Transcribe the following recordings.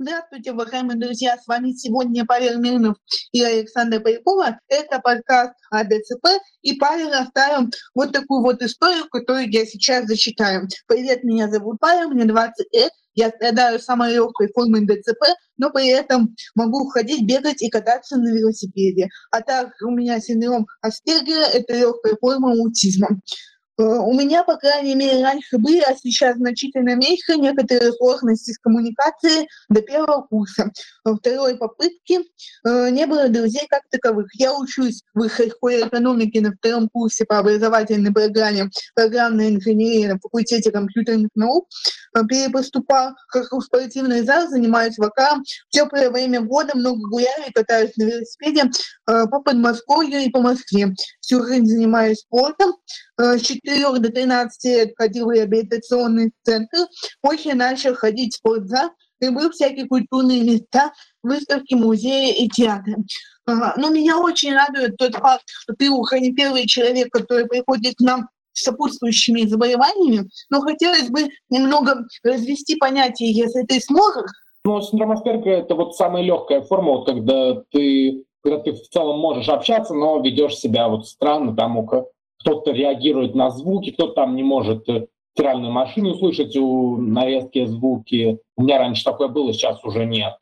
Здравствуйте, уважаемые друзья! С вами сегодня Павел Мирнов и Александр Полякова. Это подкаст о ДЦП. И Павел оставил вот такую вот историю, которую я сейчас зачитаю. Привет, меня зовут Павел, мне 20 лет. Я страдаю самой легкой формой ДЦП, но при этом могу ходить, бегать и кататься на велосипеде. А так у меня синдром Аспергера – это легкая форма аутизма. Э, у меня, по крайней мере, раньше были, а сейчас значительно меньше некоторые сложности с коммуникацией до первого курса. Во второй попытке э, не было друзей как таковых. Я учусь в высшей школе экономики на втором курсе по образовательной программе программной инженерии на факультете компьютерных наук. Э, перепоступал как в спортивный зал, занимаюсь вокалом. В теплое время года много гуляю и катаюсь на велосипеде по Подмосковью и по Москве. Всю жизнь занимаюсь спортом. Э, с 4 до 13 лет ходил в реабилитационный центр, после начал ходить в спортзал, любил всякие культурные места, выставки, музеи и театры. Но меня очень радует тот факт, что ты уже не первый человек, который приходит к нам с сопутствующими заболеваниями, но хотелось бы немного развести понятие, если ты сможешь. Ну, синдром Аспергера — это вот самая легкая форма, вот когда ты, когда ты в целом можешь общаться, но ведешь себя вот странно, там кто-то реагирует на звуки, кто-то там не может э, стиральную машину услышать у нарезки звуки. У меня раньше такое было, сейчас уже нет.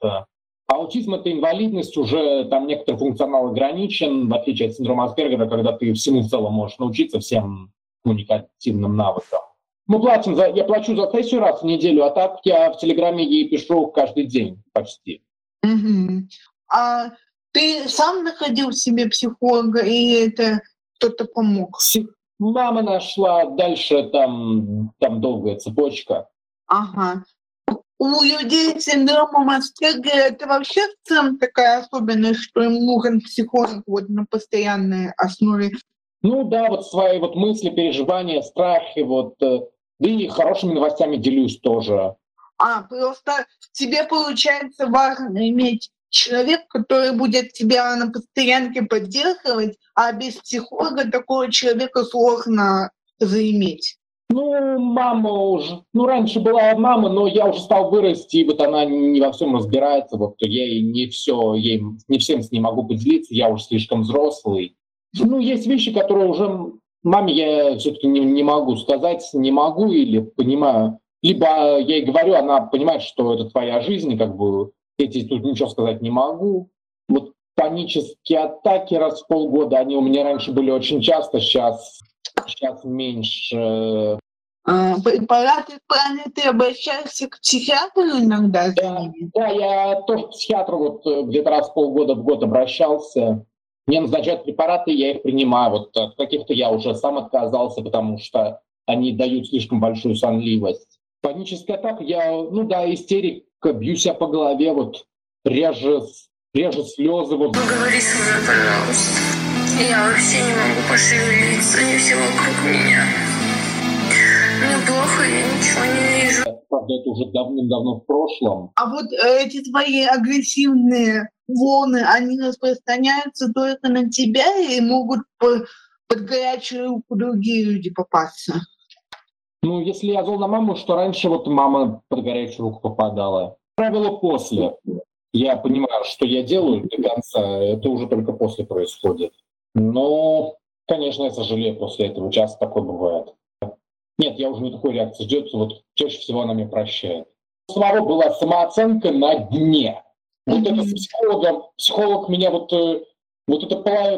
Аутизм — это инвалидность, уже там некоторый функционал ограничен, в отличие от синдрома Аспергера, когда ты всему в целом можешь научиться, всем коммуникативным навыкам. Мы платим за, я плачу за сессию раз в неделю, а так я в Телеграме ей пишу каждый день почти. Угу. А ты сам находил себе психолога, и это кто-то помог? Мама нашла, дальше там, там долгая цепочка. Ага. У людей с синдромом Аспергера это вообще в целом такая особенность, что им нужен психолог вот на постоянной основе. Ну да, вот свои вот мысли, переживания, страхи, вот, э, да и хорошими новостями делюсь тоже. А, просто тебе, получается, важно иметь человек, который будет тебя на постоянке поддерживать, а без психолога такого человека сложно заиметь. Ну, мама уже, ну, раньше была мама, но я уже стал вырасти, и вот она не во всем разбирается, вот я ей не все, ей не всем с ней могу поделиться, я уже слишком взрослый. Ну, есть вещи, которые уже маме я все-таки не, не могу сказать, не могу или понимаю. Либо я ей говорю, она понимает, что это твоя жизнь, как бы эти тут ничего сказать не могу. Вот панические атаки раз в полгода, они у меня раньше были очень часто, сейчас, сейчас меньше. А, пора ты правильно ты обращаешься к психиатру иногда? Да, да, я тоже к психиатру вот э, где-то раз в полгода в год обращался. Мне назначают препараты, я их принимаю. Вот от каких-то я уже сам отказался, потому что они дают слишком большую сонливость. Паническая атака, я, ну да, истерика, бью себя по голове, вот реже, реже слезы. Вот. Ну говори со мной, пожалуйста. Я вообще не могу пошевелиться, они все вокруг меня. Мне плохо, я ничего не вижу. Правда, это уже давным-давно в прошлом. А вот э, эти твои агрессивные волны, они распространяются только на тебя и могут по, под горячую руку другие люди попасться? Ну, если я зол на маму, что раньше вот мама под горячую руку попадала. Правило после. Я понимаю, что я делаю до конца, это уже только после происходит. Но, конечно, я сожалею после этого, часто такое бывает. Нет, я уже не такой реакции ждет, вот чаще всего она меня прощает. У самого была самооценка на дне. Вот это с психологом, психолог меня вот, э, вот это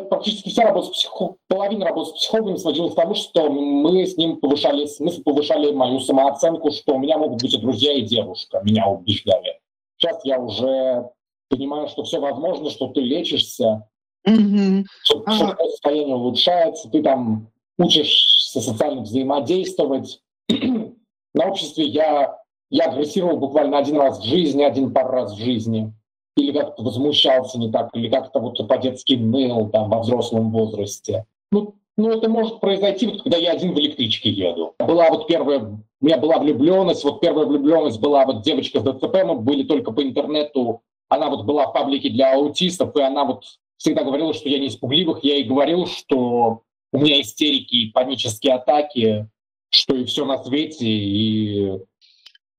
практически вся работа с психологом, половина работы с психологом сводилась к тому, что мы с ним повышали, мы повышали мою самооценку, что у меня могут быть и друзья, и девушка, меня убеждали. Сейчас я уже понимаю, что все возможно, что ты лечишься, mm-hmm. что, ага. что состояние улучшается, ты там учишься социально взаимодействовать. На обществе я, я агрессировал буквально один раз в жизни, один пару раз в жизни или как-то возмущался не так, или как-то вот по-детски ныл там во взрослом возрасте. Ну, ну, это может произойти, вот, когда я один в электричке еду. Была вот первая, у меня была влюбленность, вот первая влюбленность была вот девочка с ДЦП, мы были только по интернету, она вот была в паблике для аутистов, и она вот всегда говорила, что я не испугливых, я ей говорил, что у меня истерики и панические атаки, что и все на свете, и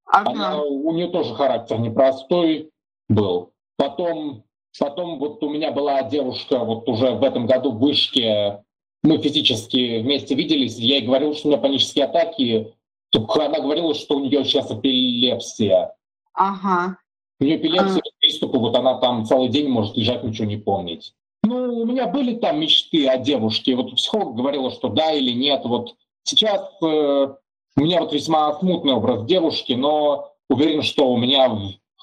Ага. Она, у нее тоже характер непростой был. Потом, потом вот у меня была девушка вот уже в этом году в вышке, мы физически вместе виделись, я ей говорил, что у меня панические атаки, она говорила, что у нее сейчас эпилепсия. Ага. У нее эпилепсия, а. приступы, вот она там целый день может лежать, ничего не помнить. Ну, у меня были там мечты о девушке. Вот психолог говорила, что да или нет. Вот сейчас э, у меня вот весьма смутный образ девушки, но уверен, что у меня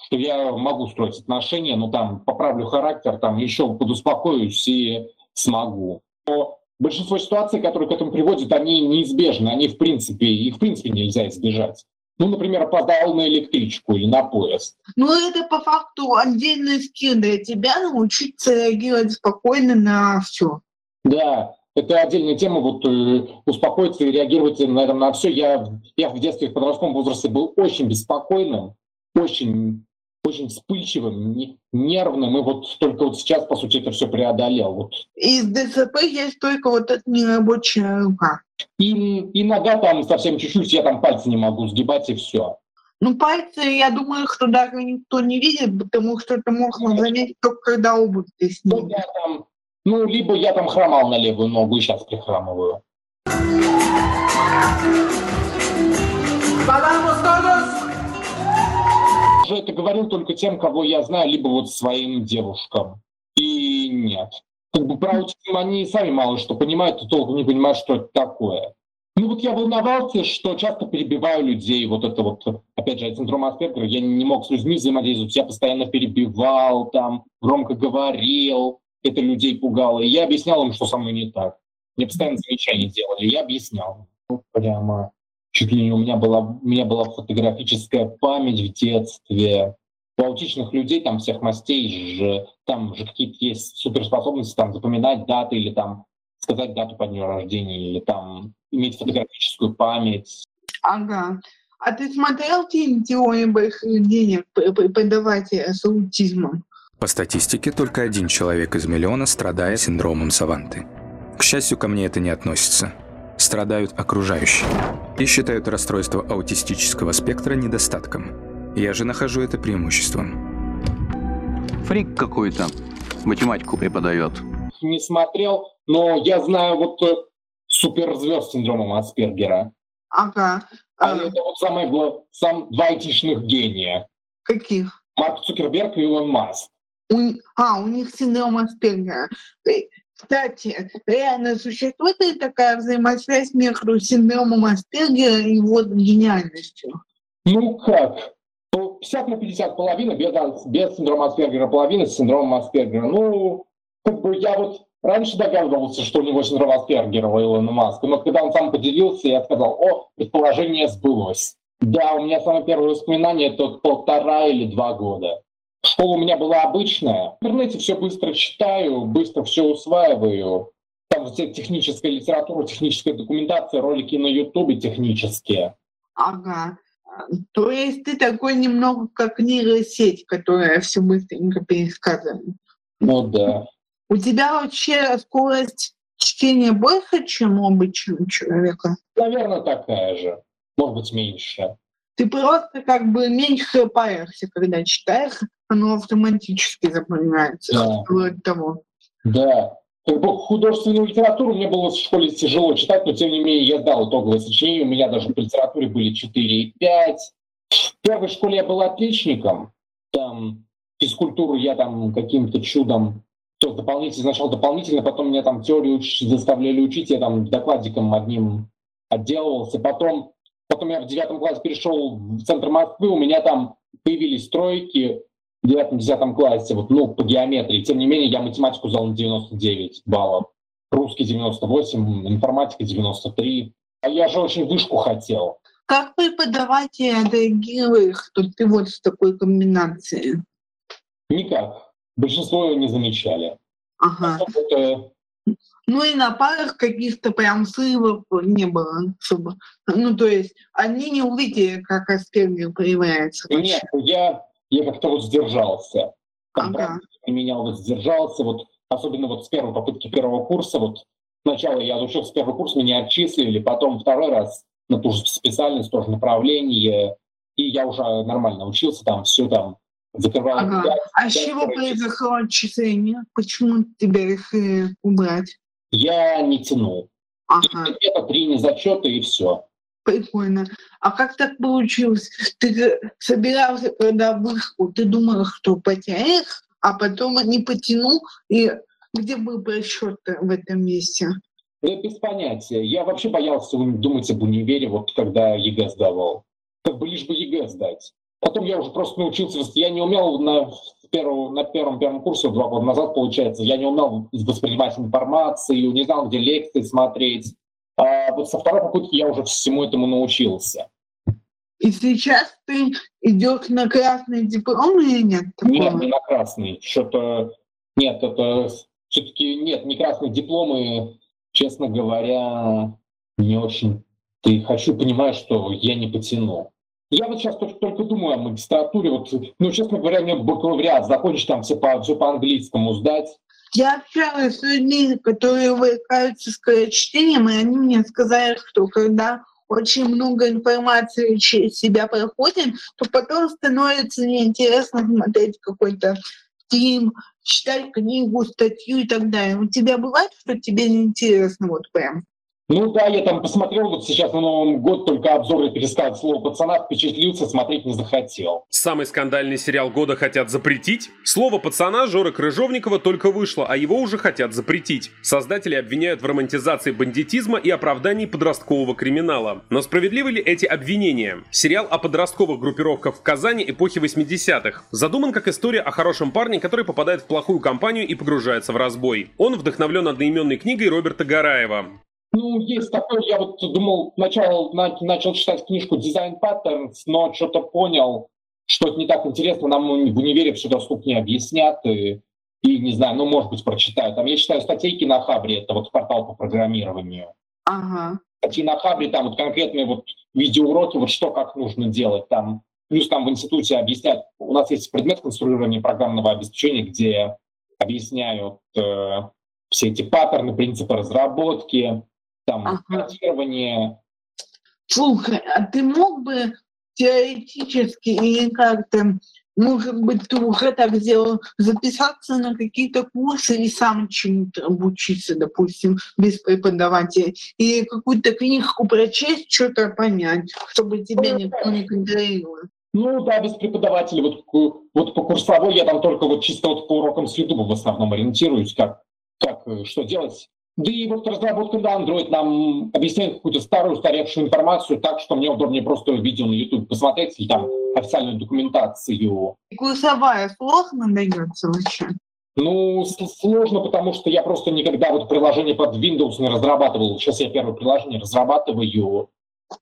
что я могу строить отношения, но там поправлю характер, там еще подуспокоюсь и смогу. Но большинство ситуаций, которые к этому приводят, они неизбежны, они в принципе, их в принципе нельзя избежать. Ну, например, опоздал на электричку или на поезд. Ну, это по факту отдельный скилл для тебя научиться реагировать спокойно на все. Да, это отдельная тема, вот э, успокоиться и реагировать на, на все. Я, я в детстве, в подростковом возрасте был очень беспокойным, очень очень вспыльчивым, нервным, и вот только вот сейчас, по сути, это все преодолел. Вот. Из ДЦП есть только вот эта нерабочая рука. И, и нога там совсем чуть-чуть, я там пальцы не могу сгибать, и все. Ну, пальцы, я думаю, что даже никто не видит, потому что это можно ну, заметить только когда обувь ты. Ну, я там, ну, либо я там хромал на левую ногу и сейчас прихрамываю. Уже это говорил только тем, кого я знаю, либо вот своим девушкам. И нет. Как бы про аутизм они сами мало что понимают, и толком не понимают, что это такое. Ну вот я волновался, что часто перебиваю людей, вот это вот, опять же, синдром Аспергера, я не мог с людьми взаимодействовать, я постоянно перебивал, там, громко говорил, это людей пугало, и я объяснял им, что со мной не так. Мне постоянно замечания делали, я объяснял. Ну, прямо чуть ли не у меня была, у меня была фотографическая память в детстве. У аутичных людей там всех мастей же, там же какие-то есть суперспособности там запоминать даты или там сказать дату по дню рождения или там иметь фотографическую память. Ага. А ты смотрел фильм «Теория больших денег» преподавателя с аутизмом? По статистике, только один человек из миллиона страдает синдромом Саванты. К счастью, ко мне это не относится страдают окружающие и считают расстройство аутистического спектра недостатком. Я же нахожу это преимуществом. Фрик какой-то математику преподает. Не смотрел, но я знаю вот э, суперзвезд синдромом Аспергера. Ага. А, а это вот самые сам два айтишных гения. Каких? Марк Цукерберг и Илон Маск. У, а, у них синдром Аспергера. Кстати, реально существует ли такая взаимосвязь между синдромом Аспергера и его гениальностью? Ну как? 50 на 50 половина без, без синдрома Аспергера, половина с синдромом Аспергера. Ну, как бы я вот раньше догадывался, что у него синдром Аспергера у Илона Маска, но когда он сам поделился, я сказал, о, предположение сбылось. Да, у меня самое первое воспоминание это полтора или два года. Школа у меня была обычная. В интернете все быстро читаю, быстро все усваиваю. Там вся техническая литература, техническая документация, ролики на Ютубе технические. Ага. То есть ты такой немного как нейросеть, которая все быстренько пересказывает. Ну да. У тебя вообще скорость чтения больше, чем у обычного человека? Наверное, такая же. Может быть, меньше. Ты просто как бы меньше паришься, когда читаешь, оно автоматически запоминается. Да. Вроде того. Да. Художественную литературу мне было в школе тяжело читать, но тем не менее я сдал итоговое сочинение. У меня даже по литературе были 4 и 5. В первой школе я был отличником. Там физкультуру я там каким-то чудом то дополнительно, сначала дополнительно, потом меня там теорию заставляли учить, я там докладчиком одним отделывался. Потом, потом я в девятом классе перешел в центр Москвы, у меня там появились тройки, в девятом-десятом классе, вот, ну, по геометрии. Тем не менее, я математику взял на 99 баллов, русский 98, информатика 93. А я же очень вышку хотел. Как преподаватели что ты вот с такой комбинацией? Никак. Большинство не замечали. Ага. Это... Ну и на парах каких-то прям срывов не было особо. Ну, то есть они не увидели, как Аспергер проявляется. Нет, я я как-то вот сдержался. Там ага. меня вот сдержался, вот особенно вот с первой попытки первого курса, вот сначала я учился с первого курса, меня отчислили, потом второй раз на ту же специальность, тоже направление, и я уже нормально учился, там все там закрывал. Ага. 5, а с чего произошло отчисление? Почему тебя решили убрать? Я не тянул. Ага. Где-то три незачета и все. Прикольно. А как так получилось? Ты собирался, когда вышку, ты думал, что потеряешь, а потом не потянул, и где был просчет в этом месте? Да без понятия. Я вообще боялся думать об универе, вот когда ЕГЭ сдавал. Как бы лишь бы ЕГЭ сдать. Потом я уже просто научился, я не умел на, первом, на первом первом курсе, два года назад, получается, я не умел воспринимать информацию, не знал, где лекции смотреть. А вот со второй попытки я уже всему этому научился. И сейчас ты идешь на красный диплом или нет? Такого? Нет, не на красный. Что-то нет, это все-таки нет, не красные дипломы, честно говоря, не очень. Ты хочу понимать, что я не потяну. Я вот сейчас только, только думаю о магистратуре. Вот, ну, честно говоря, мне бакалавриат закончить там все по, все по английскому сдать. Я общалась с людьми, которые увлекаются скорочтением, и они мне сказали, что когда очень много информации через себя проходит, то потом становится неинтересно смотреть какой-то фильм, читать книгу, статью и так далее. У тебя бывает, что тебе неинтересно вот прям? Ну да, я там посмотрел вот сейчас на Новый год только обзоры пересказ слова пацана, впечатлился, смотреть не захотел. Самый скандальный сериал года хотят запретить? Слово пацана Жора Крыжовникова только вышло, а его уже хотят запретить. Создатели обвиняют в романтизации бандитизма и оправдании подросткового криминала. Но справедливы ли эти обвинения? Сериал о подростковых группировках в Казани эпохи 80-х. Задуман как история о хорошем парне, который попадает в плохую компанию и погружается в разбой. Он вдохновлен одноименной книгой Роберта Гараева. Ну, есть такое, я вот думал, начал, начал читать книжку «Дизайн Patterns», но что-то понял, что это не так интересно, нам в универе все доступнее объяснят, и, и не знаю, ну, может быть, прочитаю. Там я читаю статейки на Хабре, это вот портал по программированию. Ага. Статьи на Хабре, там вот конкретные вот видеоуроки, вот что как нужно делать, там Плюс там в институте объяснять, у нас есть предмет конструирования программного обеспечения, где объясняют э, все эти паттерны, принципы разработки, там, ага. Слушай, а ты мог бы теоретически или как-то, может быть, ты уже так сделал, записаться на какие-то курсы и сам чему-то обучиться, допустим, без преподавателя, или какую-то книжку прочесть, что-то понять, чтобы тебя ну, никто не контролировал. Ну да, без преподавателя. Вот, вот по курсовой я там только вот чисто вот по урокам с YouTube в основном ориентируюсь, как, как что делать да и вот разработка на Android нам объясняет какую-то старую, устаревшую информацию так, что мне удобнее просто видео на YouTube посмотреть или там официальную документацию. Курсовая сложно дается вообще? Ну, сложно, потому что я просто никогда вот приложение под Windows не разрабатывал. Сейчас я первое приложение разрабатываю.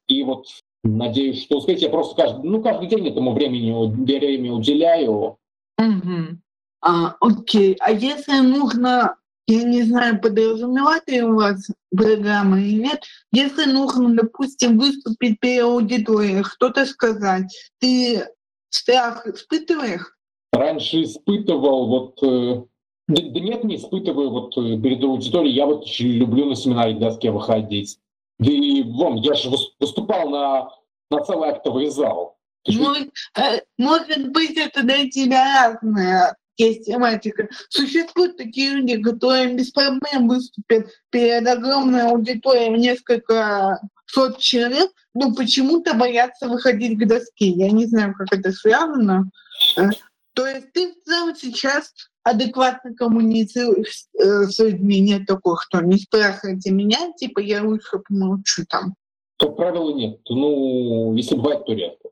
И вот надеюсь, что успеть. Я просто каждый, ну, каждый день этому времени, время уделяю. Угу. А, окей. А если нужно я не знаю, подразумевает ли у вас программа или нет, если нужно, допустим, выступить перед аудиторией, что-то сказать, ты страх испытываешь? Раньше испытывал, вот э, да, да нет, не испытываю вот э, перед аудиторией. Я вот люблю на семинаре доске выходить. Да и вон, я же выступал на, на целый актовый зал. Может, э, может быть, это для тебя разное есть тематика. Существуют такие люди, которые без проблем выступят перед огромной аудиторией в несколько сот человек, но почему-то боятся выходить к доске. Я не знаю, как это связано. Э, то есть ты в целом сейчас адекватно коммуницируешь э, с людьми, нет такого, что не спрашивайте меня, типа я лучше помолчу там. Как правило, нет. Ну, если бывает, то редко.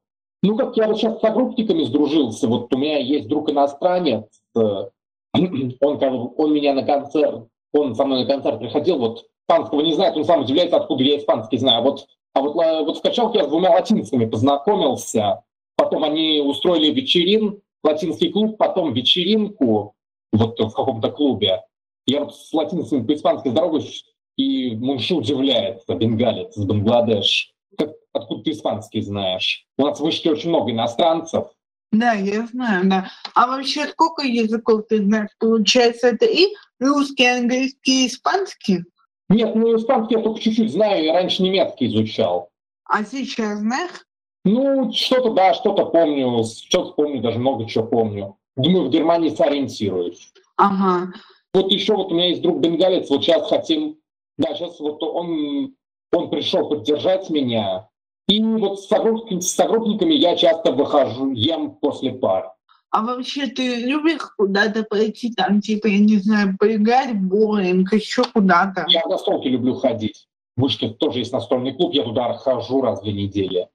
Ну, как я вот сейчас с огруппниками сдружился, вот у меня есть друг иностранец, э, он, он меня на концерт, он со мной на концерт приходил, вот испанского не знает, он сам удивляется, откуда я испанский знаю. Вот, а вот, вот в качалке я с двумя латинцами познакомился, потом они устроили вечерин, латинский клуб, потом вечеринку вот в каком-то клубе. Я вот с латинцами по-испански здороваюсь, и Мунши удивляется, бенгалец из Бангладеш откуда ты испанский знаешь? У нас в вышке очень много иностранцев. Да, я знаю, да. А вообще сколько языков ты знаешь? Получается, это и русский, английский, испанский? Нет, ну испанский я только чуть-чуть знаю, я раньше немецкий изучал. А сейчас знаешь? Ну, что-то да, что-то помню, что-то помню, даже много чего помню. Думаю, в Германии сориентируюсь. Ага. Вот еще вот у меня есть друг бенгалец, вот сейчас хотим, да, сейчас вот он, он пришел поддержать меня, и вот с, согруппниками, с согруппниками я часто выхожу, ем после пар. А вообще ты любишь куда-то пойти, там, типа, я не знаю, поиграть в боулинг, еще куда-то? Я в настолки люблю ходить. В Вышке тоже есть настольный клуб, я туда хожу раз в две недели.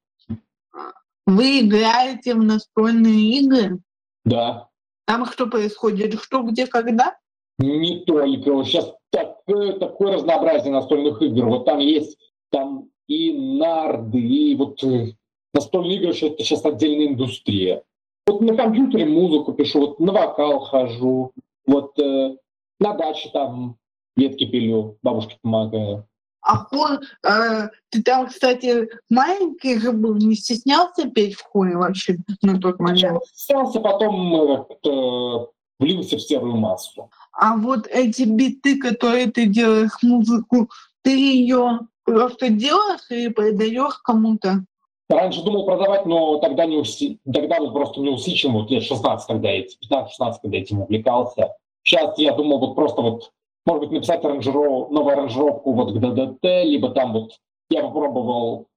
Вы играете в настольные игры? Да. Там что происходит? Что, где, когда? Не только. Сейчас такое, такое разнообразие настольных игр. Вот там есть там и нарды, и вот э, настольные игры, это сейчас отдельная индустрия. Вот на компьютере музыку пишу, вот на вокал хожу, вот э, на даче там ветки пилю, бабушке помогаю. А хор, э, ты там, кстати, маленький же был, не стеснялся петь в хоре вообще на тот момент? Стеснялся, потом э, влился в серую массу. А вот эти биты, которые ты делаешь, музыку, ты ее просто делаешь или продаешь кому-то? Раньше думал продавать, но тогда, не уси... тогда вот просто не усидчивым, вот лет 16, когда я, 15-16, когда этим увлекался. Сейчас я думал вот просто вот, может быть, написать аранжиров... новую аранжировку вот к ДДТ, либо там вот я попробовал,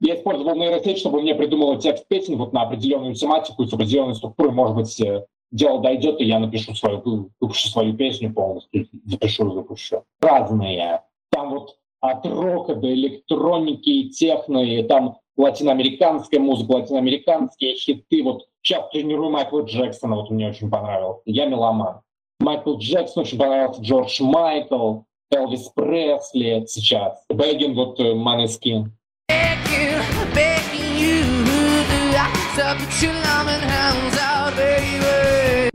я использовал нейросеть, чтобы мне придумала текст песен вот на определенную тематику, с определенной структурой, может быть, э, дело дойдет, и я напишу свою, выпущу свою песню полностью, запишу и выпущу. Разные. Там вот от рока до электроники и техно, и там латиноамериканская музыка, латиноамериканские хиты. Вот сейчас тренирую Майкла Джексона, вот мне очень понравился. Я меломан. Майкл Джексон очень понравился, Джордж Майкл, Элвис Пресли сейчас, Бэггин, вот Манескин.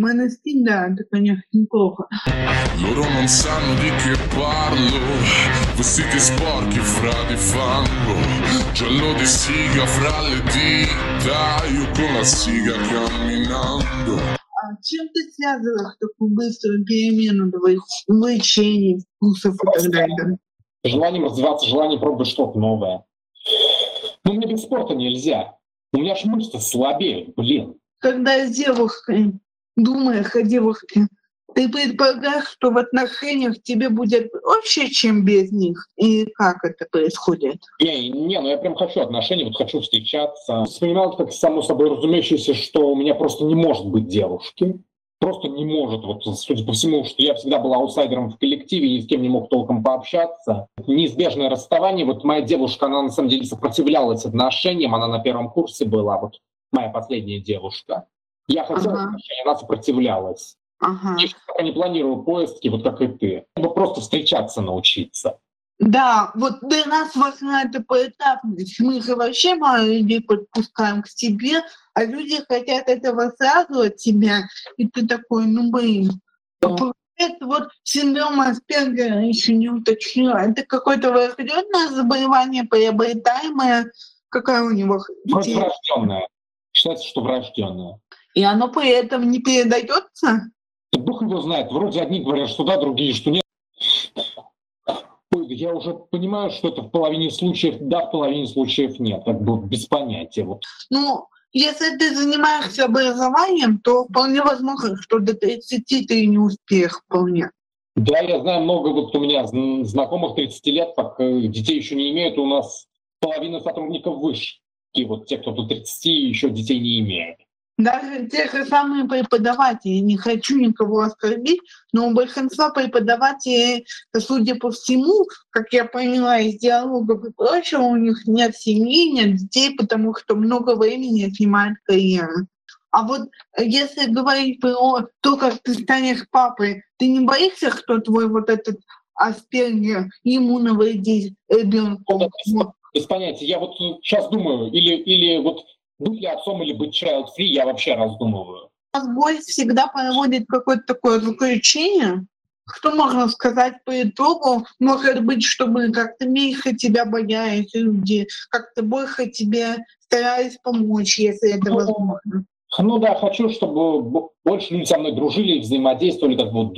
Манескин, да, это, конечно, неплохо. Non sanno di che parlo, vestiti sporchi fra di fango, giallo di siga fra le dita, io con la siga camminando. А чем ты связываешь такую быструю перемену твоих увлечений, вкусов и так далее? Желанием развиваться, желанием пробовать что-то новое. Ну, мне без спорта нельзя. У меня ж мышцы слабеют, блин. Когда с девушкой думаешь о девушке, ты предполагаешь, что в отношениях тебе будет проще, чем без них? И как это происходит? Не, не, ну я прям хочу отношений, вот хочу встречаться. Вспоминал как само собой разумеющееся, что у меня просто не может быть девушки. Просто не может. Вот, судя по всему, что я всегда был аутсайдером в коллективе, ни с кем не мог толком пообщаться. Неизбежное расставание. Вот моя девушка, она на самом деле сопротивлялась отношениям, она на первом курсе была, вот моя последняя девушка. Я хотел Ага. отношения, она сопротивлялась. Ага. Я пока не планирую поиски, вот как и ты. Чтобы просто встречаться научиться. Да, вот для нас важна эта поэтапность. Мы же вообще мало людей подпускаем к себе, а люди хотят этого сразу от тебя. И ты такой, ну блин. Да. Это вот синдром Аспергера еще не уточнила. Это какое-то врожденное заболевание, приобретаемое. Какая у него врожденное. Считается, что врожденное. И оно при этом не передается? Да Бог его знает. Вроде одни говорят, что да, другие, что нет. Я уже понимаю, что это в половине случаев да, в половине случаев нет. Как бы без понятия. Вот. Ну, если ты занимаешься образованием, то вполне возможно, что до 30 ты не успеешь вполне. Да, я знаю много, вот у меня зн- знакомых 30 лет, так э, детей еще не имеют, у нас половина сотрудников выше. И вот те, кто до 30 еще детей не имеет. Даже те же самые преподаватели, не хочу никого оскорбить, но у большинства преподавателей, судя по всему, как я поняла из диалогов и прочего, у них нет семьи, нет детей, потому что много времени отнимает карьера. А вот э, если говорить про то, как ты станешь папой, ты не боишься, что твой вот этот аспергер ему навредит ребенку? Без, понятия. Я вот сейчас думаю, или, или вот быть ли отцом или быть child free, я вообще раздумываю. Гость всегда проводит какое-то такое заключение. Что можно сказать по итогу? Может быть, чтобы как-то меньше тебя боялись люди, как-то больше тебе старались помочь, если это Ну, возможно. Ну да, хочу, чтобы бо- больше люди со мной дружили, взаимодействовали, как бы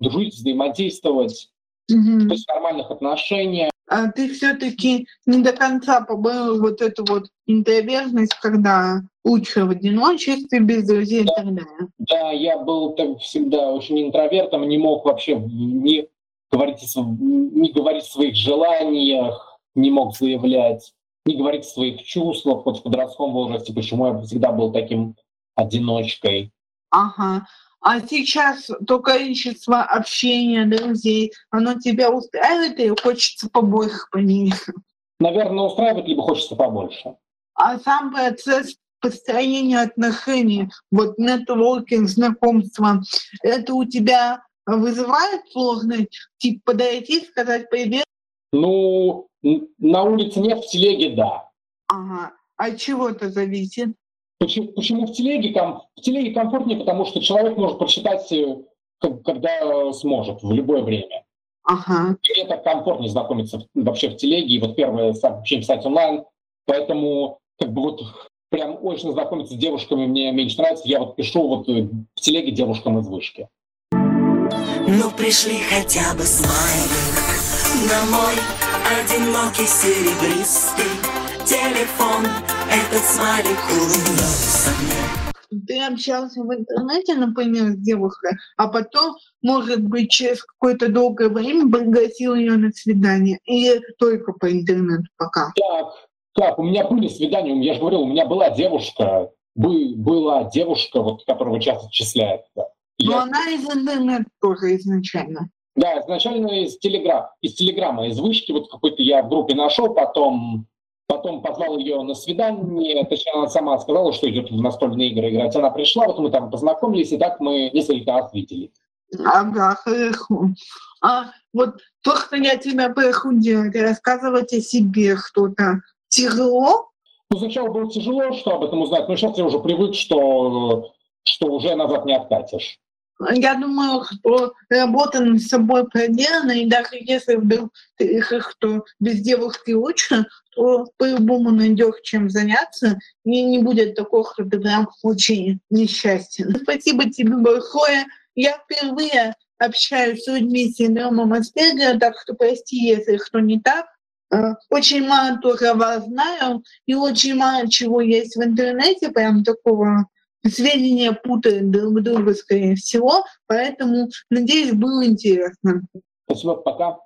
дружить, взаимодействовать, Мгм. то есть в нормальных отношениях. А ты все-таки не до конца поборол вот эту вот интровертность, когда лучше в одиночестве, без друзей и так далее. Да, я был так всегда очень интровертом, не мог вообще не говорить, не говорить о своих желаниях, не мог заявлять, не говорить о своих чувствах. Вот в подростковом возрасте, почему я всегда был таким одиночкой. Ага. А сейчас то количество общения, друзей, оно тебя устраивает или хочется побольше поменьше? Наверное, устраивает, либо хочется побольше. А сам процесс построения отношений, вот нетворкинг, знакомство, это у тебя вызывает сложность, типа подойти, сказать привет? Ну, на улице нет, в телеге да. Ага. А чего это зависит? Почему, почему в телеге? В телеге комфортнее, потому что человек может прочитать, э, когда сможет, в любое время. Ага. И так комфортнее знакомиться вообще в телеге, и вот первое вообще писать онлайн, поэтому как бы вот прям очень знакомиться с девушками мне меньше нравится. Я вот пишу вот э, в телеге девушкам из вышки. Ну пришли хотя бы смайлик на мой одинокий серебристый телефон. Этот смайлик улыбнулся мне. Ты общался в интернете, например, с девушкой, а потом, может быть, через какое-то долгое время пригласил ее на свидание. Или только по интернету пока? Так, как? У меня были свидания, я же говорил, у меня была девушка, бы, была девушка, вот, которую часто числяет. Да. Но я... она из интернета тоже изначально. Да, изначально из телеграм, из телеграмма, из вышки, вот какой-то я в группе нашел, потом, потом позвал ее на свидание, точнее, она сама сказала, что идет в настольные игры играть. Она пришла, вот мы там познакомились, и так мы несколько раз видели. Ага, хорошо. А вот то, что я тебя прохудила, рассказывать о себе что-то тяжело? Ну, сначала было тяжело, что об этом узнать, но сейчас я уже привык, что, что уже назад не откатишь. Я думаю, что работа над собой проделана, и даже если вдруг ты решишь, что без девушки лучше, то по-любому найдешь чем заняться, и не будет такого, что ты прям очень несчастен. Спасибо тебе большое. Я впервые общаюсь с людьми с синдромом Аспергера, так что прости, если что не так. Э, очень мало тоже вас знаю, и очень мало чего есть в интернете, прям такого сведения путают друг друга, скорее всего, поэтому, надеюсь, было интересно. Спасибо, пока.